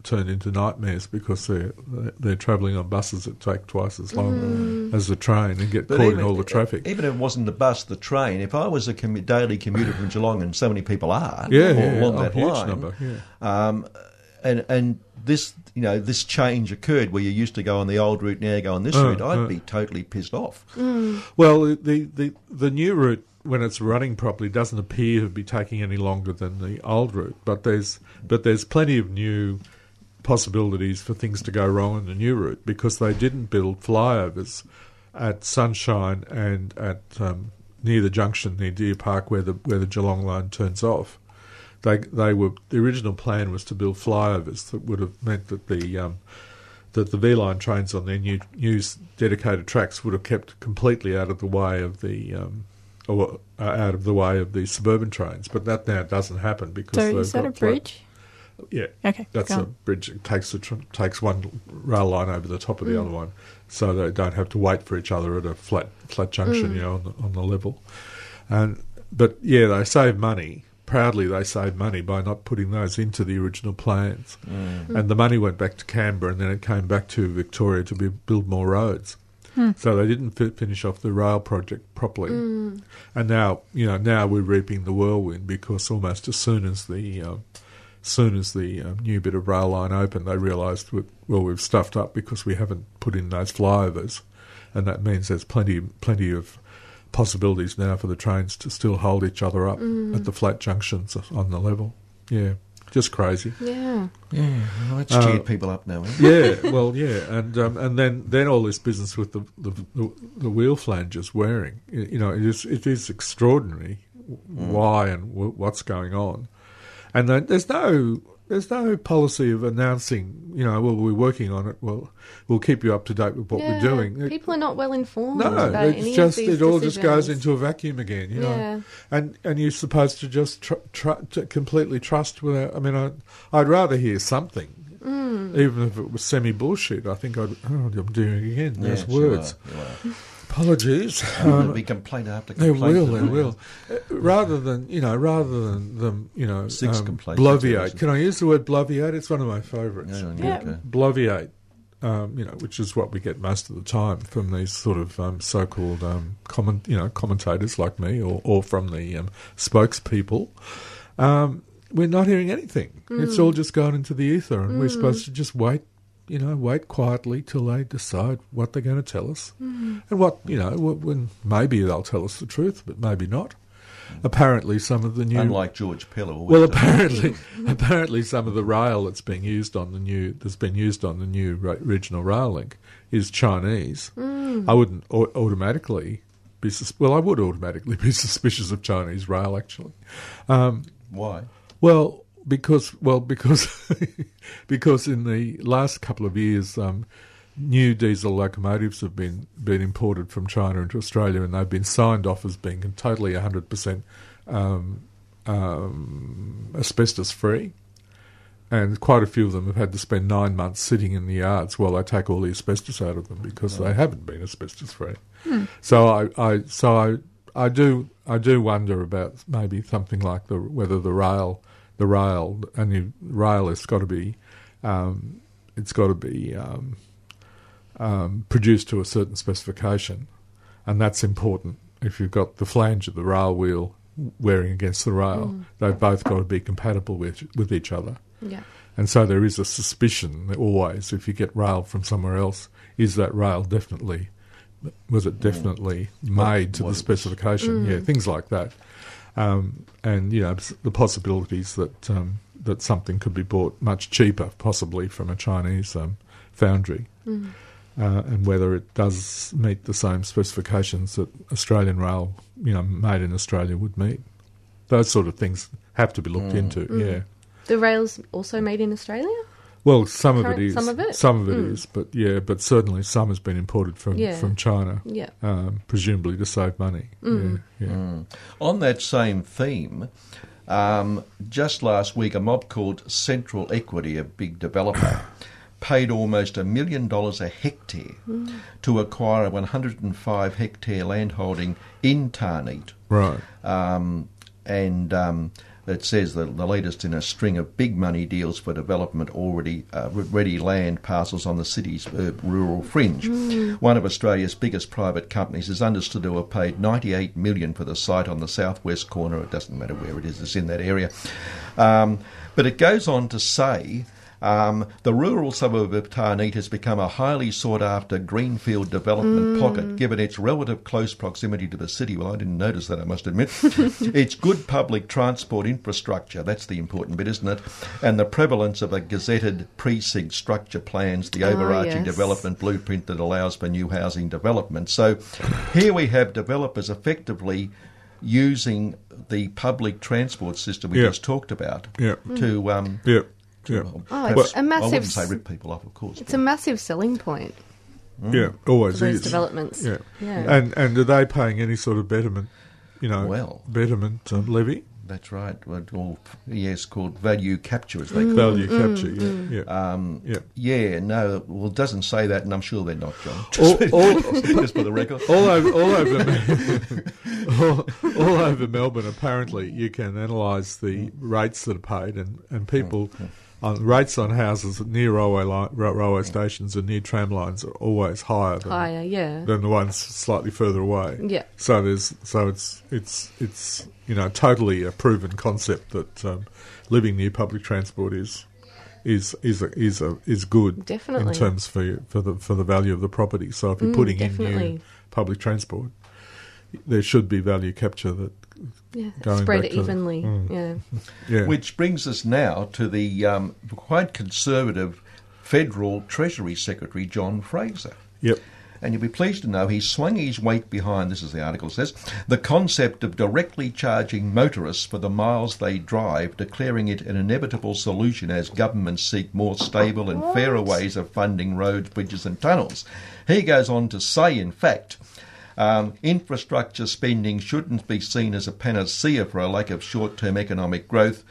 turned into nightmares because they're they're travelling on buses that take twice as long as the train and get But caught even, in all the traffic. Even if it wasn't the bus, the train. If I was a commu- daily commuter from Geelong, and so many people are, yeah, yeah, along a that huge line, number. Yeah. um, and and this you know this change occurred where you used to go on the old route, now you go on this Uh, route. I'd uh. be totally pissed off. Well, the, the the new route, when it's running properly, doesn't appear to be taking any longer than the old route. But there's but there's plenty of new possibilities for things to go wrong in the new route because they didn't build flyovers at Sunshine and at um, near the junction near Deer Park where the where the Geelong line turns off. They they were the original plan was to build flyovers that would have meant that the um, that the V line trains on their new new dedicated tracks would have kept completely out of the way of the um, or uh, out of the way of the suburban trains. But that now doesn't happen because So they've is that got a flat- bridge? yeah, Okay, that's a bridge. It takes the tr- takes one rail line over the top of the Mm. other one, so they don't have to wait for each other at a flat flat junction, Mm. you know, on the, on the level. And but yeah, they save money. Proudly, they save money by not putting those into the original plans. And the money went back to Canberra, and then it came back to Victoria to be, build more roads. So they didn't fi- finish off the rail project properly. And now, you know, now we're reaping the whirlwind because almost as soon as the um, soon as the um, new bit of rail line opened, they realised, well, we've stuffed up because we haven't put in those flyovers, and that means there's plenty, plenty of possibilities now for the trains to still hold each other up at the flat junctions on the level. Yeah, just crazy. Yeah. Yeah, well, that's Uh, cheered people up now. isn't it? yeah, well, yeah, and um, and then, then all this business with the the, the, the wheel flanges wearing, you know, it is it is extraordinary why and w- what's going on, and then there's no there's no policy of announcing, you know, well we're working on it, well we'll keep you up to date with what yeah. we're doing. It- People are not well informed no, about it's any just of these it all just goes into a vacuum again, you know. Yeah. And and you're supposed to just tr- tr- to completely trust without. I mean, I I'd rather hear something, Mm. even if it was semi bullshit. I think I'd. Oh, I'm doing it again. There's Yes, words. are, you are. Apologies. And there'll Um, be complaint after they complaint. will. They will. Uh, Rather than you know, rather than them, you know, Six um, complaints. bloviate. Can I use the word bloviate? It's one of my favourites Yeah, Yeah. okay. bloviate, um, you know, which is what we get most of the time from these sort of um, so-called um, comment, you know, commentators like me, or, or from the um, spokespeople. Um, we're not hearing anything. It's all just gone into the ether, and we're supposed to just wait, you know, wait quietly till they decide what they're going to tell us, and what you know, wh- when maybe they'll tell us the truth, but maybe not. Apparently, some of the new Unlike George Pell. well, apparently, apparently, some of the rail that's being used on the new that's been used on the new ra- regional rail link is Chinese. I wouldn't au- automatically be sus- well. I would automatically be suspicious of Chinese rail. Actually, um, Why? well, because well because because in the last couple of years, um, new diesel locomotives have been been imported from China into Australia, and they've been signed off as being totally hundred percent um, um, asbestos free. And quite a few of them have had to spend nine months sitting in the yards while they take all the asbestos out of them because they haven't been asbestos free. So I, I so I, I do I do wonder about maybe something like the whether the rail the rail and the rail has got to be um, it's got to be um, um, produced to a certain specification, and that's important. If you've got the flange of the rail wheel wearing against the rail. They've both got to be compatible with with each other. Yeah. And so there is a suspicion that always, if you get rail from somewhere else, is that rail definitely, was it definitely made to the was- specification? Yeah, things like that. Um, and, you know, the possibilities that, um, that something could be bought much cheaper, possibly from a Chinese um, foundry. Uh, and whether it does meet the same specifications that Australian rail, you know, made in Australia would meet. Those sort of things have to be looked into, yeah. The rail's also made in Australia? Well, some of it is. Some of it? Some of it is, but yeah, but certainly some has been imported from Yeah. from China, Yeah. um, presumably to save money. Yeah, yeah. On that same theme, um, just last week, a mob called Central Equity, a big developer, paid almost a million dollars a hectare to acquire a 105 hectare landholding in Tarneet. Right. Um, and um, it says that the latest in a string of big money deals for development already uh, ready land parcels on the city's uh, rural fringe. One of Australia's biggest private companies is understood to have paid 98 million for the site on the southwest corner. It doesn't matter where it is; it's in that area. Um, but it goes on to say. Um, the rural suburb of Tarneet has become a highly sought after greenfield development pocket given its relative close proximity to the city. Well, I didn't notice that, I must admit. its good public transport infrastructure, that's the important bit, isn't it? And the prevalence of a gazetted precinct structure plans, the overarching yes. development blueprint that allows for new housing development. So here we have developers effectively using the public transport system we Yeah. just talked about Yeah. to um, Yeah. Yeah. Oh, perhaps- it's a massive I wouldn't say rip people off, of course. It's a massive selling point Yeah. Mm. Always for those is. developments. Yeah. Yeah. And and are they paying any sort of betterment? You know, Well. betterment um, levy, That's right. Well, yes, called value capture, as they mm, call value mm, capture. Yeah. Yeah. Um, yeah. yeah, no, well, it doesn't say that, and I'm sure they're not, John. All, all, Just for the record. all over, all over, all, all over Melbourne. Apparently, you can analyse the rates that are paid, and and people on rates on houses near railway li- ra- railway stations and near tram lines are always higher than, Higher, yeah. than the ones slightly further away. Yeah. So there's so it's it's it's you know totally a proven concept that um, living near public transport is. Is is a, is a, is good Definitely. in terms for for the for the value of the property. So if you're Mm, putting in new public transport, there should be value capture that Yeah. Spread it to- evenly. Mm. Yeah. yeah Which brings us now to the um, quite conservative Federal Treasury Secretary, John Fraser. yep And you'll be pleased to know he swung his weight behind, this is the article says, the concept of directly charging motorists for the miles they drive, declaring it an inevitable solution as governments seek more stable and fairer ways of funding roads, bridges, and tunnels. He goes on to say, in fact, um, infrastructure spending shouldn't be seen as a panacea for a lack of short term economic growth,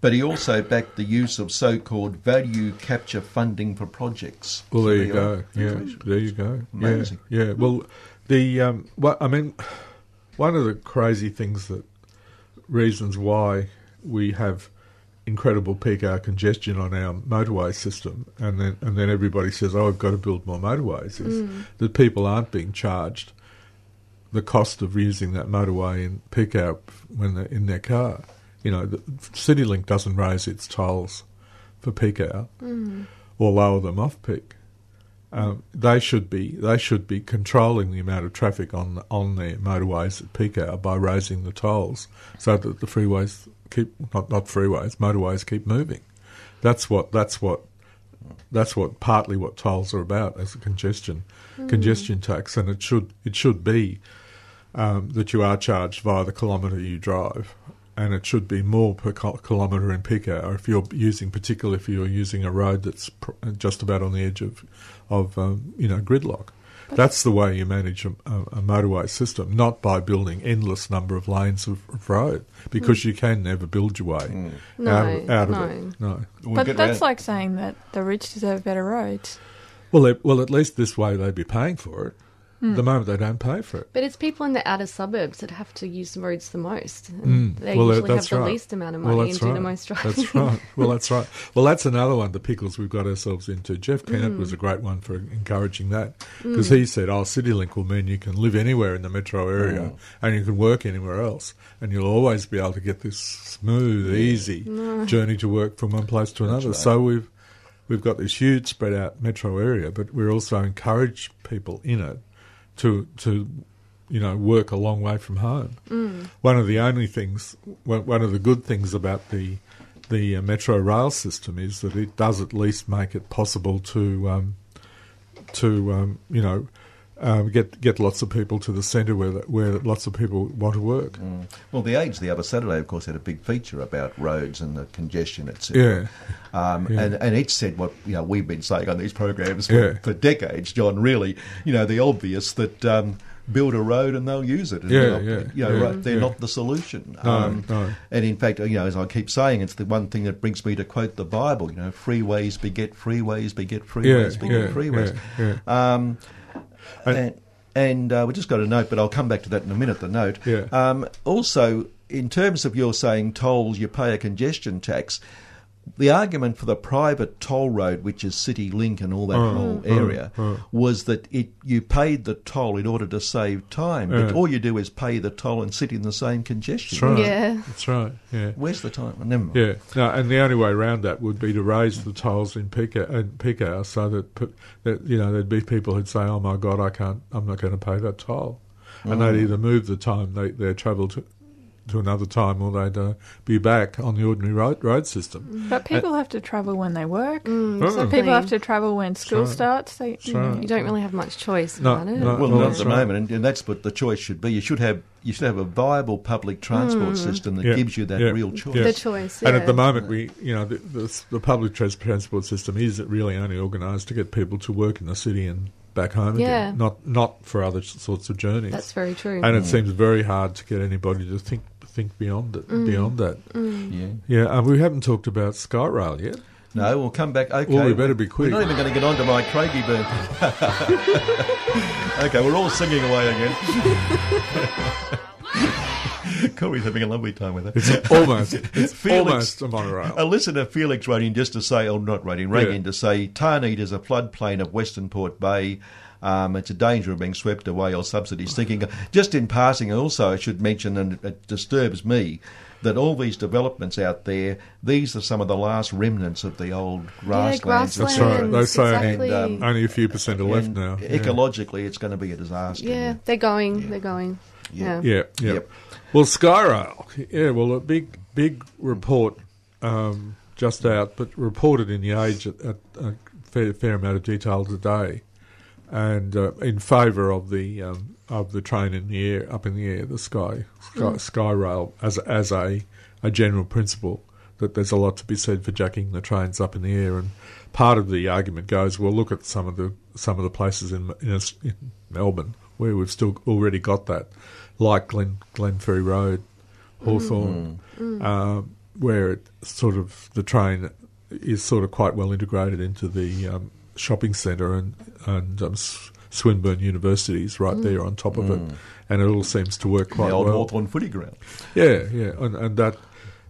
but he also backed the use of so called value capture funding for projects. Well, So there you go. Yeah, there you go. Amazing. Yeah, yeah. Well, the um, what I mean, one of the crazy things that reasons why we have incredible peak hour congestion on our motorway system, and then and then everybody says, "Oh, we've got to build more motorways," is that people aren't being charged the cost of using that motorway in peak hour when they're in their car. You know, the CityLink doesn't raise its tolls for peak hour or lower them off peak. Um, they should be they should be controlling the amount of traffic on on their motorways at peak hour by raising the tolls so that the freeways keep not not freeways motorways keep moving. That's what that's what that's what partly what tolls are about as a congestion congestion tax, and it should it should be um, that you are charged via the kilometre you drive, and it should be more per kilometre in peak hour if you're using, particularly if you're using a road that's pr- just about on the edge of of um, you know gridlock. That's the way you manage a, a, a motorway system, not by building endless number of lanes of, of road, because you can never build your way No, out, of, out no. of it. No. We'll but that's round- like saying that the rich deserve better roads. Well, they, well, at least this way they'd be paying for it. At the moment, they don't pay for it. But it's people in the outer suburbs that have to use the roads the most. Mm. They Well, usually that's have the right. least amount of Well, money and that's do the right. most driving. That's right. Well, that's right. Well, that's another one, the pickles we've got ourselves into. Jeff Kennett Mm. was a great one for encouraging that because he said, oh, CityLink will mean you can live anywhere in the metro area Mm. and you can work anywhere else and you'll always be able to get this smooth, easy journey to work from one place to another. right. So we've we've got this huge spread out metro area, but we're also encourage people in it to to you know work a long way from home. One of the only things, one one of the good things about the the uh, metro rail system is that it does at least make it possible to um, to um, you know. Um, get get lots of people to the centre where the, where lots of people want to work. Mm. Well, the Age the other Saturday, of course, had a big feature about roads and the congestion, etc. Yeah, Um, Yeah. and, and it said what you know we've been saying on these programs for, Yeah. for decades, John. Really, you know, the obvious that um, build a road and they'll use it. Yeah, they're not, yeah, You know, yeah, right, they're yeah. not the solution. No, Um, no. And in fact, you know, as I keep saying, it's the one thing that brings me to quote the Bible. You know, freeways beget freeways beget freeways beget freeways. Um, And- and uh, we just got a note, but I'll come back to that in a minute. The note. Yeah. Um, also, in terms of your saying tolls, you pay a congestion tax. The argument for the private toll road, which is City Link and all that Oh, whole oh, area, oh. was that it you paid the toll in order to save time. But Yeah. all you do is pay the toll and sit in the same congestion. That's right. Yeah. That's right. Yeah. Where's the time? Never mind. Yeah, no, and the only way around that would be to raise the tolls in peak uh, in peak hour, so that, that you know there'd be people who'd say, "Oh my God, I can't, I'm not going to pay that toll," and they'd either move the time they they travel to to another time, or they'd uh, be back on the ordinary road road system. But people have to travel when they work. Mm, Oh. exactly. People have to travel when school right. starts. They, That's you know, right. You don't really have much choice No, about it. no. Well, Well, not at the right. moment, and, and that's what the choice should be. You should have you should have a viable public transport system that Yeah, gives you that yeah, real choice. yeah. The choice. And at the moment, we you know the, the, the public transport system is really only organised to get people to work in the city and back home Yeah. again, not not for other sorts of journeys. That's very true. and it seems very hard to get anybody to think think beyond it. Mm. Beyond that, mm. Yeah. yeah. And we haven't talked about SkyRail yet. No, we'll come back. Okay. Well, we better be quick. We're quick. not even going to get on to my Craigieburn. okay, we're all singing away again. Corey's having a lovely time with it. It's almost it's Felix- almost a monorail. A listener, Felix, wrote in just to say, or not wrote in, rang Yeah. in to say, Tarneet is a floodplain of Western Port Bay. Um, it's a danger of being swept away or subsidies sinking. Just in passing, also, I should mention, and it disturbs me, that all these developments out there, these are some of the last remnants of the old yeah, grasslands. That's right. grasslands. They say- exactly. And, um, Only a few percent are left now. Yeah. Ecologically, it's going to be a disaster. yeah, they're going. They're going. Yeah. Yeah. Yeah, yeah. Yep. Well, Skyrail, yeah. Well, a big, big report um, just out, but reported in the Age at, at a fair, fair amount of detail today, and uh, in favour of the um, of the train in the air, up in the air, the sky, sky Skyrail as as a a general principle. That there's a lot to be said for jacking the trains up in the air, and part of the argument goes, well, look at some of the some of the places in in, Aus- in Melbourne where we've still already got that, like Glen Glenferrie Road, Hawthorn, um, where it sort of the train is sort of quite well integrated into the um, shopping centre and and um, S- Swinburne University's right there on top of it, and it all seems to work quite the old well. Hawthorn footy ground. Yeah, yeah, and, and that,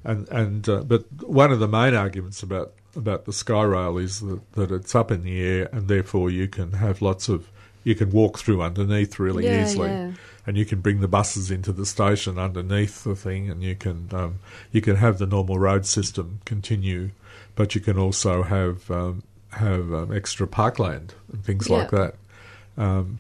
and and uh, but one of the main arguments about about the Skyrail is that, that it's up in the air, and therefore you can have lots of you can walk through underneath really Yeah, easily, yeah. and you can bring the buses into the station underneath the thing, and you can um, you can have the normal road system continue, but you can also have um, have um, extra parkland and things like that. Um,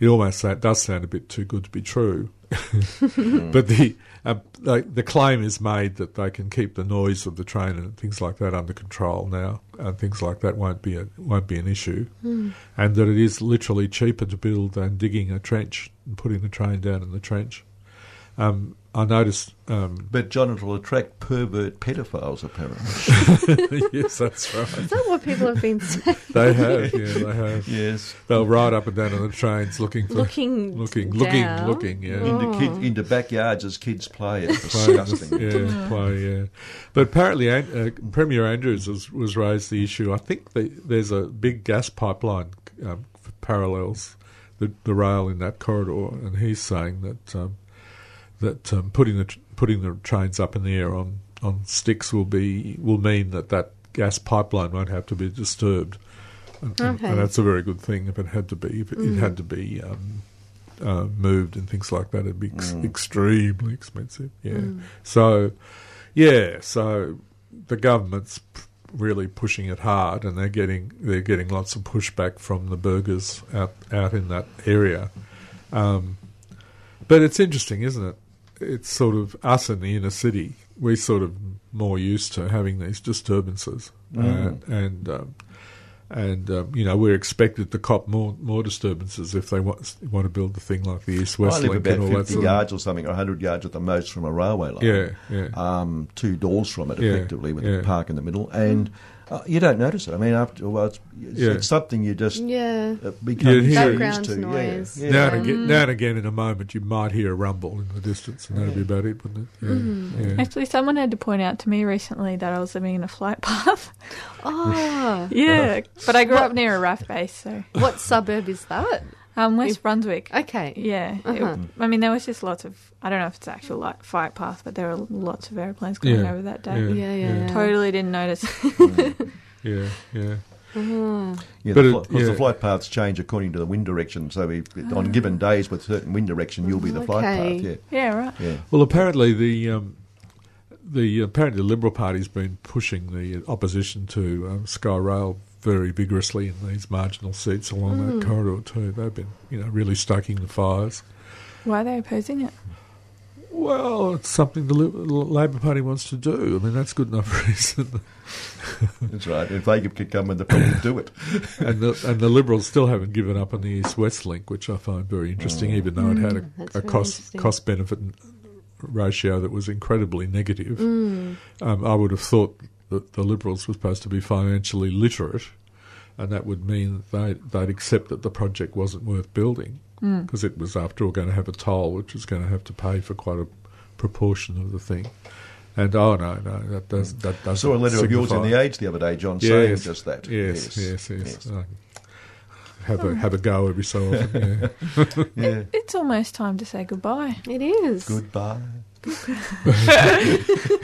it almost sa- does sound a bit too good to be true, but the uh, like, the claim is made that they can keep the noise of the train and things like that under control now, and things like that won't be a, won't be an issue, and that it is literally cheaper to build than digging a trench and putting the train down in the trench. Um, I noticed. Um, But John, it'll attract pervert pedophiles, apparently. yes, that's right. Is that what people have been saying? They have, yeah, they have. yes. They'll ride up and down on the trains looking for Looking, looking, down. looking, looking. Yeah. Into, kid, into backyards as kids play. It's disgusting. Yeah, play, yeah. But apparently, uh, Premier Andrews has, was raised the issue. I think the, there's a big gas pipeline um, f- parallels the, the rail in that corridor, and he's saying that um, that um, putting the putting the trains up in the air on, on sticks will be will mean that that gas pipeline won't have to be disturbed, and, and- Okay. and that's a very good thing. If it had to be, if it, it had to be. Um, uh, moved and things like that, it'd be ex- extremely expensive. Yeah. So, yeah. So the government's p- really pushing it hard, and they're getting they're getting lots of pushback from the burghers out out in that area. Um, but it's interesting, isn't it? It's sort of us in the inner city. We're sort of more used to having these disturbances, and and um, and um, you know we're expected to cop more more disturbances if they want want to build the thing like the East I West live Link about and all that 50 sort of. yards or something, or 100 yards at the most from a railway line. Yeah, yeah. Um, two doors from it, Yeah, effectively, with yeah. a park in the middle. And uh, you don't notice it. I mean, after, well, it's, it's, Yeah. it's something you just Yeah. uh, become Yeah, used to. Background Yeah, noise. yeah. Now and again, now and again, in a moment, you might hear a rumble in the distance, and that'd be about it, wouldn't it? Yeah, Mm-hmm. yeah. Actually, someone had to point out to me recently that I was living in a flight path. Oh, yeah, but I grew up near a RAF base, so what suburb is that? Um, West Brunswick. Okay. Yeah, Uh-huh. I mean there was just lots of I don't know if it's actual like flight path, but there were lots of airplanes going Yeah, over that day. yeah. Yeah, yeah. yeah. Totally didn't notice. yeah, yeah. Uh-huh. Yeah, But the, it- yeah. the flight paths change according to the wind direction. So if, on given days with certain wind direction, you'll be the flight Okay. path. yeah, Yeah. right. Yeah, yeah. Well, apparently the um, the apparently the Liberal Party's been pushing the opposition to um, Sky Rail very vigorously in these marginal seats along that corridor too. They've been, you know, really stoking the fires. Why are they opposing it? Well, it's something the Labor Party wants to do. I mean, that's good enough reason. That's right. If they could come in, they probably do it. and the and the Liberals still haven't given up on the East West link, which I find very interesting, even though it had a, a cost cost benefit ratio that was incredibly negative. Mm. Um, I would have thought that the Liberals were supposed to be financially literate, and that would mean they they'd accept that the project wasn't worth building because it was, after all, going to have a toll, which was going to have to pay for quite a proportion of the thing. And oh no, no, that does that I saw a letter of yours in the Age the other day, John, saying just that. Yes, yes, yes. yes. Uh, have a have a go every so often. Yeah. Yeah. It's almost time to say goodbye. It is. Goodbye.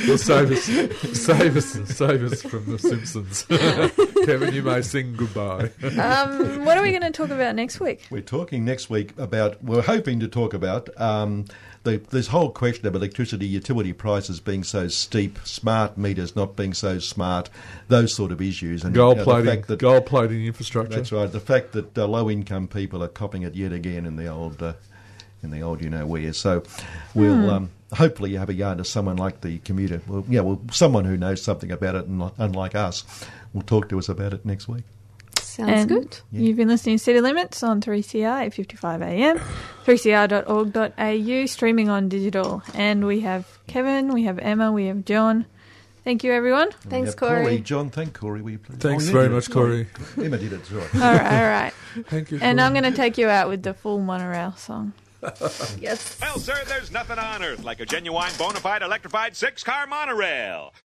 Well, save us, save us, save us from the Simpsons. Kevin, you may sing goodbye. Um, what are we going to talk about next week? We're talking next week about, we're hoping to talk about um, the, this whole question of electricity utility prices being so steep, smart meters not being so smart, those sort of issues. And Gold you know, the plating, fact that, gold plating infrastructure. That's right. The fact that uh, low income people are copping it yet again in the old, uh, in the old, you know where. So, we'll um, hopefully you have a yarn to someone like the commuter. Well, yeah, well, someone who knows something about it, and unlike us, will talk to us about it next week. Sounds and good. You've been listening to City Limits on 3CR at 55 AM, 3cr.org.au, streaming on digital. And we have Kevin, we have Emma, we have John. Thank you, everyone. We Thanks, have Corey. John, thank Corey, will you please? Thanks Oh, very did it. much, Corey. Emma did it, sorry. All right, all right. Thank you. And Corey. I'm going to take you out with the full monorail song. Yes. Well, sir, there's nothing on earth like a genuine, bona fide, electrified six car monorail.